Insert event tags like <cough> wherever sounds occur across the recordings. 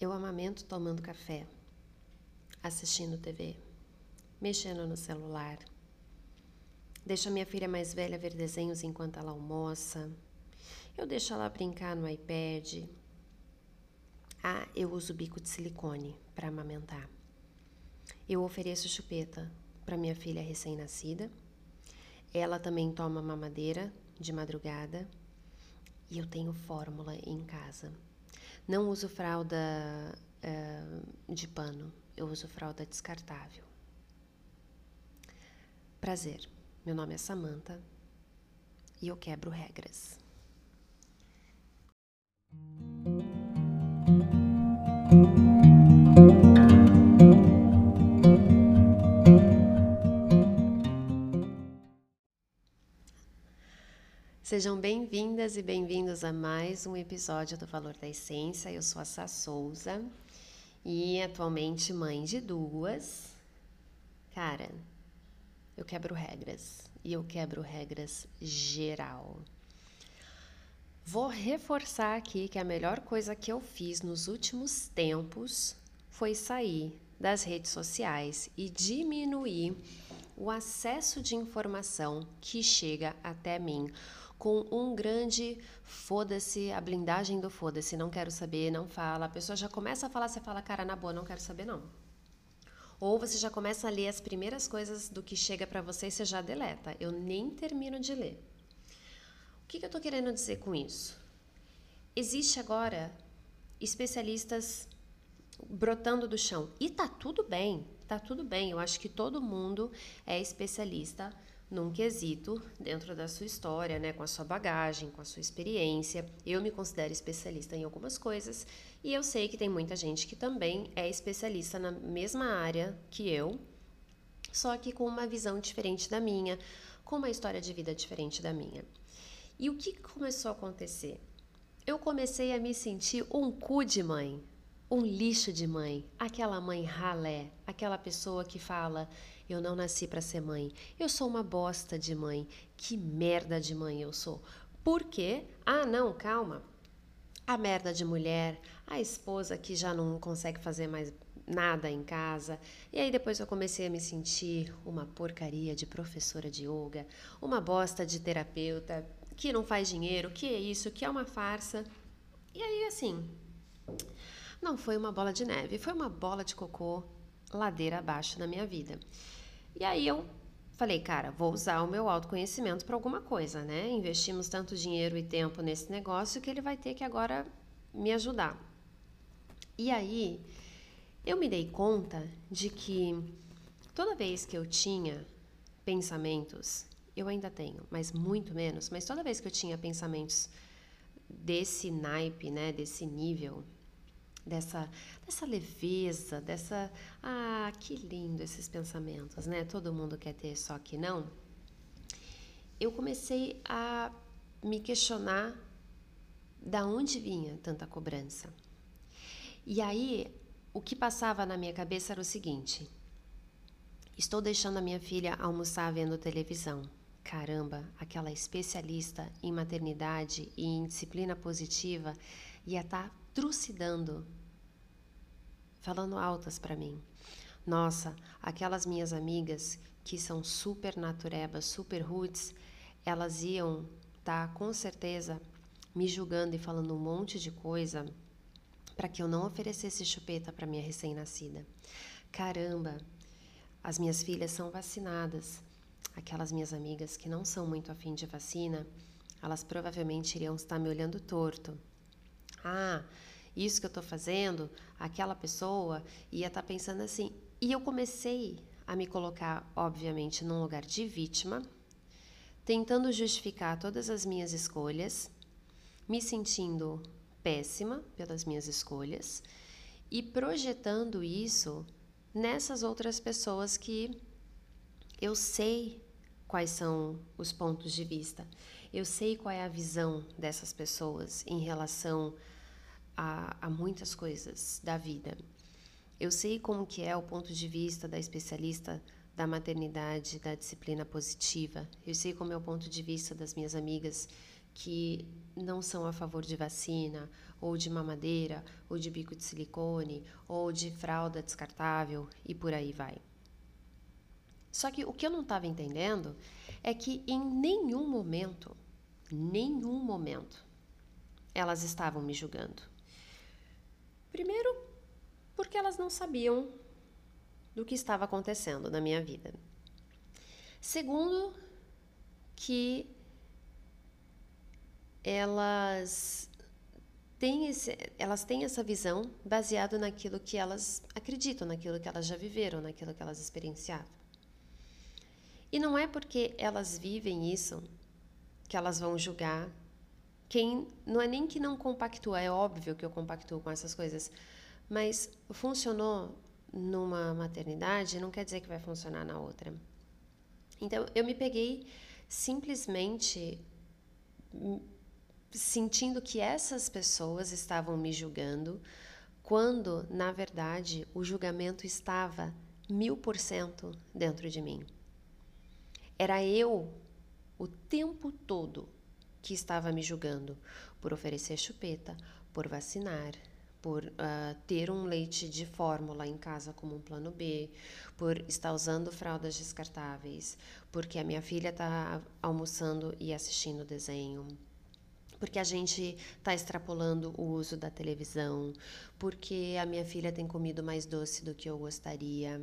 Eu amamento tomando café, assistindo TV, mexendo no celular. Deixo minha filha mais velha ver desenhos enquanto ela almoça. Eu deixo ela brincar no iPad. Ah, eu uso bico de silicone para amamentar. Eu ofereço chupeta para minha filha recém-nascida. Ela também toma mamadeira de madrugada. E eu tenho fórmula em casa. Não uso fralda uh, de pano, eu uso fralda descartável. Prazer, meu nome é Samantha e eu quebro regras. Sejam bem-vindas e bem-vindos a mais um episódio do Valor da Essência. Eu sou a Sá Souza e atualmente mãe de duas. Cara, eu quebro regras e eu quebro regras geral. Vou reforçar aqui que a melhor coisa que eu fiz nos últimos tempos foi sair das redes sociais e diminuir o acesso de informação que chega até mim com um grande foda-se, a blindagem do foda-se, não quero saber, não fala. A pessoa já começa a falar, você fala, cara, na boa, não quero saber, não. Ou você já começa a ler as primeiras coisas do que chega para você e você já deleta. Eu nem termino de ler. O que, que eu estou querendo dizer com isso? Existe agora especialistas brotando do chão. E tá tudo bem, tá tudo bem. Eu acho que todo mundo é especialista num quesito dentro da sua história, né, com a sua bagagem, com a sua experiência. Eu me considero especialista em algumas coisas e eu sei que tem muita gente que também é especialista na mesma área que eu, só que com uma visão diferente da minha, com uma história de vida diferente da minha. E o que começou a acontecer? Eu comecei a me sentir um cu de mãe, um lixo de mãe, aquela mãe ralé, aquela pessoa que fala: eu não nasci para ser mãe. Eu sou uma bosta de mãe. Que merda de mãe eu sou. Por quê? Ah, não, calma. A merda de mulher, a esposa que já não consegue fazer mais nada em casa. E aí depois eu comecei a me sentir uma porcaria de professora de yoga, uma bosta de terapeuta que não faz dinheiro, que é isso, que é uma farsa. E aí assim, não foi uma bola de neve, foi uma bola de cocô ladeira abaixo na minha vida. E aí eu falei, cara, vou usar o meu autoconhecimento para alguma coisa, né? Investimos tanto dinheiro e tempo nesse negócio que ele vai ter que agora me ajudar. E aí eu me dei conta de que toda vez que eu tinha pensamentos, eu ainda tenho, mas muito menos, mas toda vez que eu tinha pensamentos desse naipe, né, desse nível, dessa, dessa leveza, dessa. Ah, que lindo esses pensamentos, né? Todo mundo quer ter, só que não. Eu comecei a me questionar da onde vinha tanta cobrança. E aí, o que passava na minha cabeça era o seguinte: estou deixando a minha filha almoçar vendo televisão. Caramba, aquela especialista em maternidade e em disciplina positiva ia estar tá trucidando, falando altas para mim. Nossa, aquelas minhas amigas que são super naturebas, super roots, elas iam estar tá, com certeza me julgando e falando um monte de coisa para que eu não oferecesse chupeta para minha recém-nascida. Caramba, as minhas filhas são vacinadas. Aquelas minhas amigas que não são muito afim de vacina, elas provavelmente iriam estar me olhando torto. Ah, isso que eu estou fazendo, aquela pessoa ia estar tá pensando assim. E eu comecei a me colocar, obviamente, num lugar de vítima, tentando justificar todas as minhas escolhas, me sentindo péssima pelas minhas escolhas e projetando isso nessas outras pessoas que eu sei quais são os pontos de vista, eu sei qual é a visão dessas pessoas em relação a, a muitas coisas da vida. Eu sei como que é o ponto de vista da especialista da maternidade, da disciplina positiva. Eu sei como é o ponto de vista das minhas amigas que não são a favor de vacina, ou de mamadeira, ou de bico de silicone, ou de fralda descartável e por aí vai. Só que o que eu não estava entendendo é que em nenhum momento, nenhum momento, elas estavam me julgando. Primeiro, porque elas não sabiam do que estava acontecendo na minha vida. Segundo, que elas têm, esse, elas têm essa visão baseado naquilo que elas acreditam, naquilo que elas já viveram, naquilo que elas experienciaram. E não é porque elas vivem isso que elas vão julgar quem não é nem que não compactua, é óbvio que eu compactuo com essas coisas, mas funcionou numa maternidade não quer dizer que vai funcionar na outra. Então eu me peguei simplesmente sentindo que essas pessoas estavam me julgando, quando na verdade o julgamento estava mil por cento dentro de mim. Era eu o tempo todo que estava me julgando por oferecer chupeta, por vacinar, por uh, ter um leite de fórmula em casa como um plano B, por estar usando fraldas descartáveis, porque a minha filha está almoçando e assistindo desenho, porque a gente está extrapolando o uso da televisão, porque a minha filha tem comido mais doce do que eu gostaria.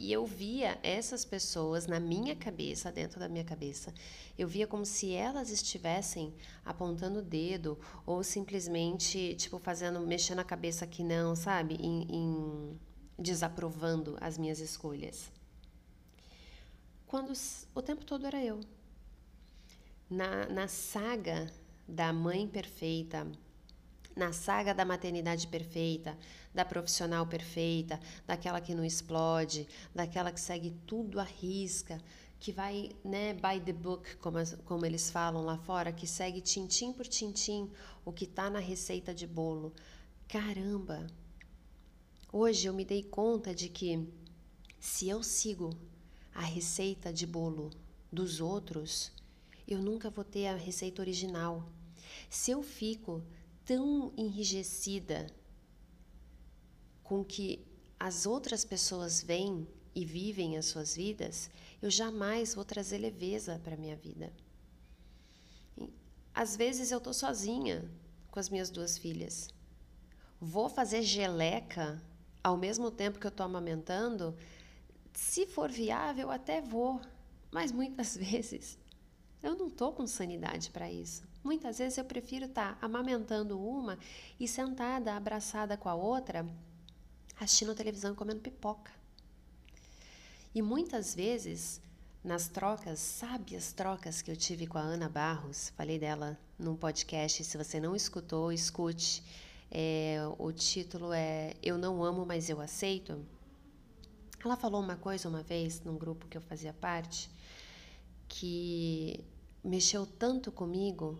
E eu via essas pessoas na minha cabeça, dentro da minha cabeça, eu via como se elas estivessem apontando o dedo ou simplesmente, tipo, fazendo, mexendo a cabeça que não, sabe? Em, em desaprovando as minhas escolhas. Quando o tempo todo era eu. Na, na saga da mãe perfeita, na saga da maternidade perfeita, da profissional perfeita, daquela que não explode, daquela que segue tudo à risca, que vai, né, by the book, como, como eles falam lá fora, que segue tintim por tintim o que está na receita de bolo. Caramba! Hoje eu me dei conta de que se eu sigo a receita de bolo dos outros, eu nunca vou ter a receita original. Se eu fico tão enrijecida com que as outras pessoas veem e vivem as suas vidas, eu jamais vou trazer leveza para a minha vida. Às vezes eu estou sozinha com as minhas duas filhas. Vou fazer geleca ao mesmo tempo que eu estou amamentando? Se for viável, até vou, mas muitas <laughs> vezes eu não estou com sanidade para isso. Muitas vezes eu prefiro estar tá amamentando uma e sentada, abraçada com a outra, assistindo televisão e comendo pipoca. E muitas vezes, nas trocas, sábias trocas que eu tive com a Ana Barros, falei dela num podcast, se você não escutou, escute. É, o título é Eu Não Amo, Mas Eu Aceito. Ela falou uma coisa uma vez, num grupo que eu fazia parte, que mexeu tanto comigo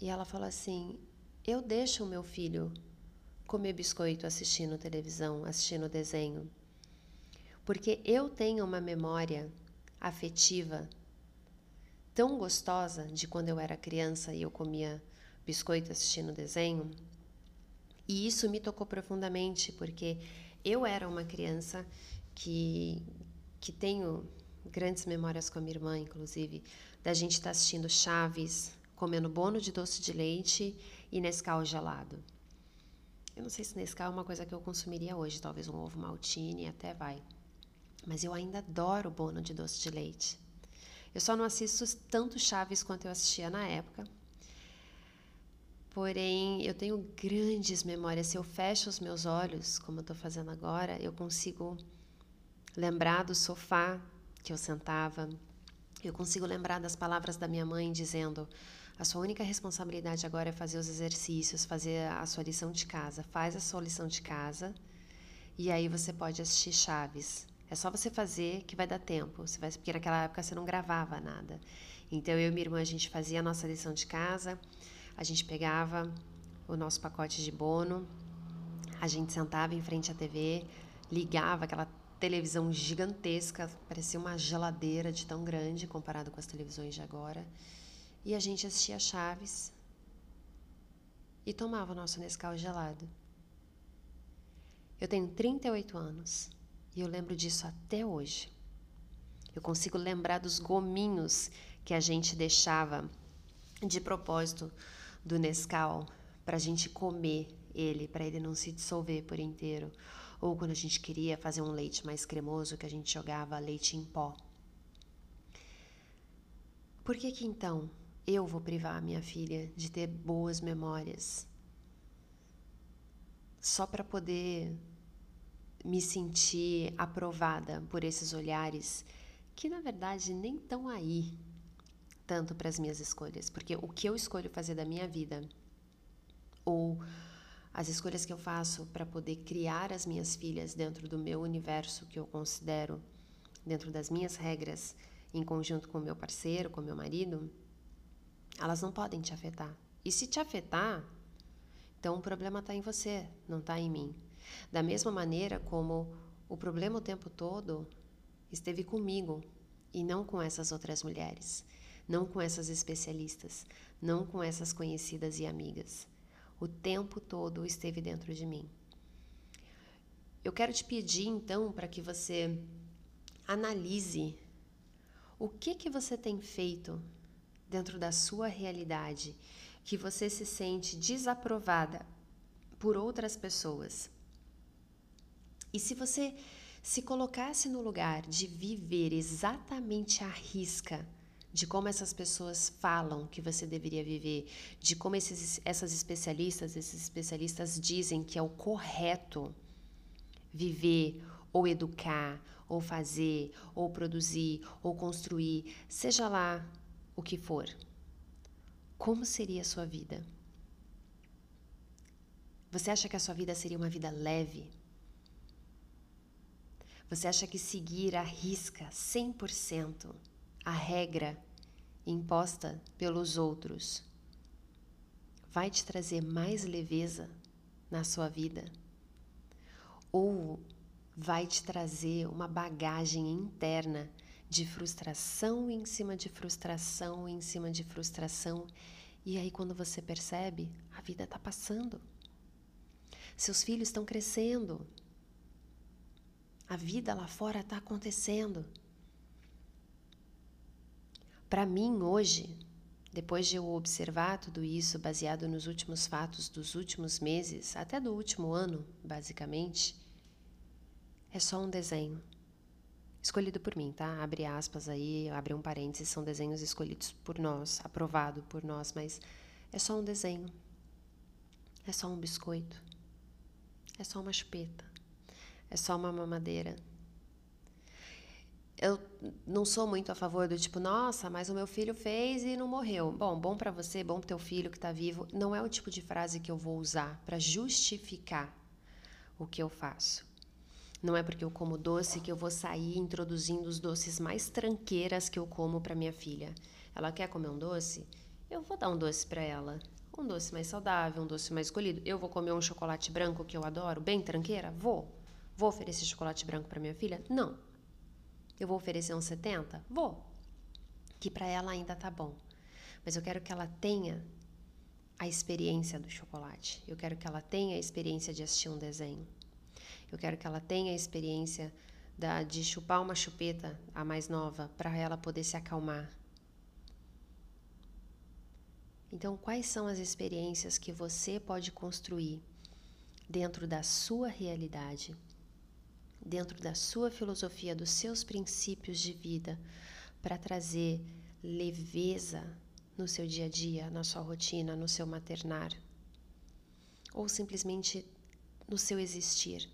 e ela falou assim: Eu deixo o meu filho comer biscoito assistindo televisão, assistindo desenho, porque eu tenho uma memória afetiva tão gostosa de quando eu era criança e eu comia biscoito assistindo desenho. E isso me tocou profundamente, porque eu era uma criança que, que tenho grandes memórias com a minha irmã, inclusive, da gente estar tá assistindo Chaves, comendo bono de doce de leite e Nescau gelado. Eu não sei se Nescau é uma coisa que eu consumiria hoje, talvez um ovo maltine até vai. Mas eu ainda adoro bono de doce de leite. Eu só não assisto tanto Chaves quanto eu assistia na época. Porém, eu tenho grandes memórias. Se eu fecho os meus olhos, como eu estou fazendo agora, eu consigo lembrar do sofá que eu sentava. Eu consigo lembrar das palavras da minha mãe dizendo: a sua única responsabilidade agora é fazer os exercícios, fazer a sua lição de casa. Faz a sua lição de casa e aí você pode assistir Chaves. É só você fazer que vai dar tempo. Você vai, porque naquela época você não gravava nada. Então eu e minha irmã a gente fazia a nossa lição de casa, a gente pegava o nosso pacote de bono, a gente sentava em frente à TV, ligava aquela televisão gigantesca, parecia uma geladeira de tão grande comparado com as televisões de agora e a gente assistia Chaves e tomava nosso Nescau gelado. Eu tenho 38 anos e eu lembro disso até hoje. Eu consigo lembrar dos gominhos que a gente deixava de propósito do Nescau para a gente comer ele, para ele não se dissolver por inteiro. Ou quando a gente queria fazer um leite mais cremoso, que a gente jogava leite em pó. Por que que então eu vou privar a minha filha de ter boas memórias? Só para poder me sentir aprovada por esses olhares que na verdade nem estão aí tanto para as minhas escolhas, porque o que eu escolho fazer da minha vida ou as escolhas que eu faço para poder criar as minhas filhas dentro do meu universo que eu considero dentro das minhas regras em conjunto com o meu parceiro, com o meu marido, elas não podem te afetar. E se te afetar, então o problema está em você, não está em mim. Da mesma maneira como o problema o tempo todo esteve comigo e não com essas outras mulheres, não com essas especialistas, não com essas conhecidas e amigas. O tempo todo esteve dentro de mim. Eu quero te pedir então para que você analise o que que você tem feito dentro da sua realidade que você se sente desaprovada por outras pessoas. E se você se colocasse no lugar de viver exatamente a risca de como essas pessoas falam que você deveria viver, de como esses, essas especialistas, esses especialistas dizem que é o correto viver ou educar ou fazer, ou produzir, ou construir, seja lá o que for. Como seria a sua vida? Você acha que a sua vida seria uma vida leve? Você acha que seguir a risca 100% a regra imposta pelos outros vai te trazer mais leveza na sua vida? Ou vai te trazer uma bagagem interna de frustração em cima de frustração em cima de frustração. E aí, quando você percebe, a vida está passando. Seus filhos estão crescendo. A vida lá fora está acontecendo. Para mim, hoje, depois de eu observar tudo isso baseado nos últimos fatos dos últimos meses, até do último ano, basicamente, é só um desenho. Escolhido por mim, tá? Abre aspas aí, abre um parênteses, são desenhos escolhidos por nós, aprovado por nós, mas é só um desenho. É só um biscoito. É só uma chupeta. É só uma mamadeira. Eu não sou muito a favor do tipo, nossa, mas o meu filho fez e não morreu. Bom, bom para você, bom pro teu filho que está vivo. Não é o tipo de frase que eu vou usar para justificar o que eu faço. Não é porque eu como doce que eu vou sair introduzindo os doces mais tranqueiras que eu como para minha filha. Ela quer comer um doce? Eu vou dar um doce para ela. Um doce mais saudável, um doce mais escolhido. Eu vou comer um chocolate branco que eu adoro, bem tranqueira? Vou. Vou oferecer chocolate branco para minha filha? Não. Eu vou oferecer um 70? Vou. Que para ela ainda tá bom. Mas eu quero que ela tenha a experiência do chocolate. Eu quero que ela tenha a experiência de assistir um desenho. Eu quero que ela tenha a experiência da, de chupar uma chupeta, a mais nova, para ela poder se acalmar. Então, quais são as experiências que você pode construir dentro da sua realidade, dentro da sua filosofia, dos seus princípios de vida, para trazer leveza no seu dia a dia, na sua rotina, no seu maternar, ou simplesmente no seu existir?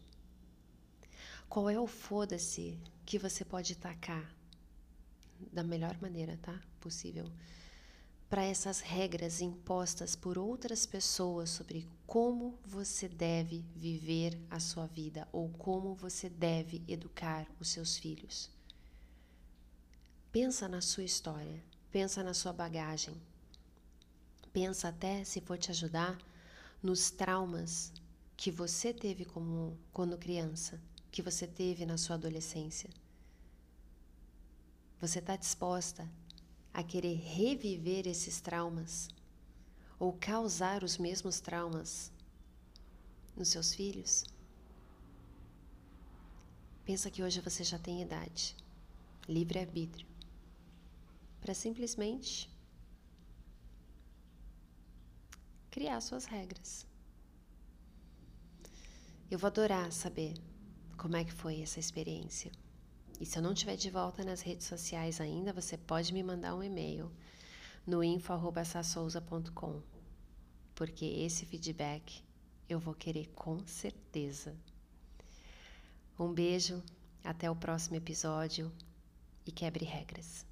Qual é o foda-se que você pode tacar da melhor maneira, tá? Possível. Para essas regras impostas por outras pessoas sobre como você deve viver a sua vida ou como você deve educar os seus filhos. Pensa na sua história, pensa na sua bagagem. Pensa até, se for te ajudar, nos traumas que você teve como quando criança que você teve na sua adolescência? Você está disposta a querer reviver esses traumas ou causar os mesmos traumas nos seus filhos? Pensa que hoje você já tem idade, livre-arbítrio, para simplesmente criar suas regras. Eu vou adorar saber como é que foi essa experiência. E se eu não estiver de volta nas redes sociais ainda, você pode me mandar um e-mail no info@sassouza.com, porque esse feedback eu vou querer com certeza. Um beijo, até o próximo episódio e quebre regras.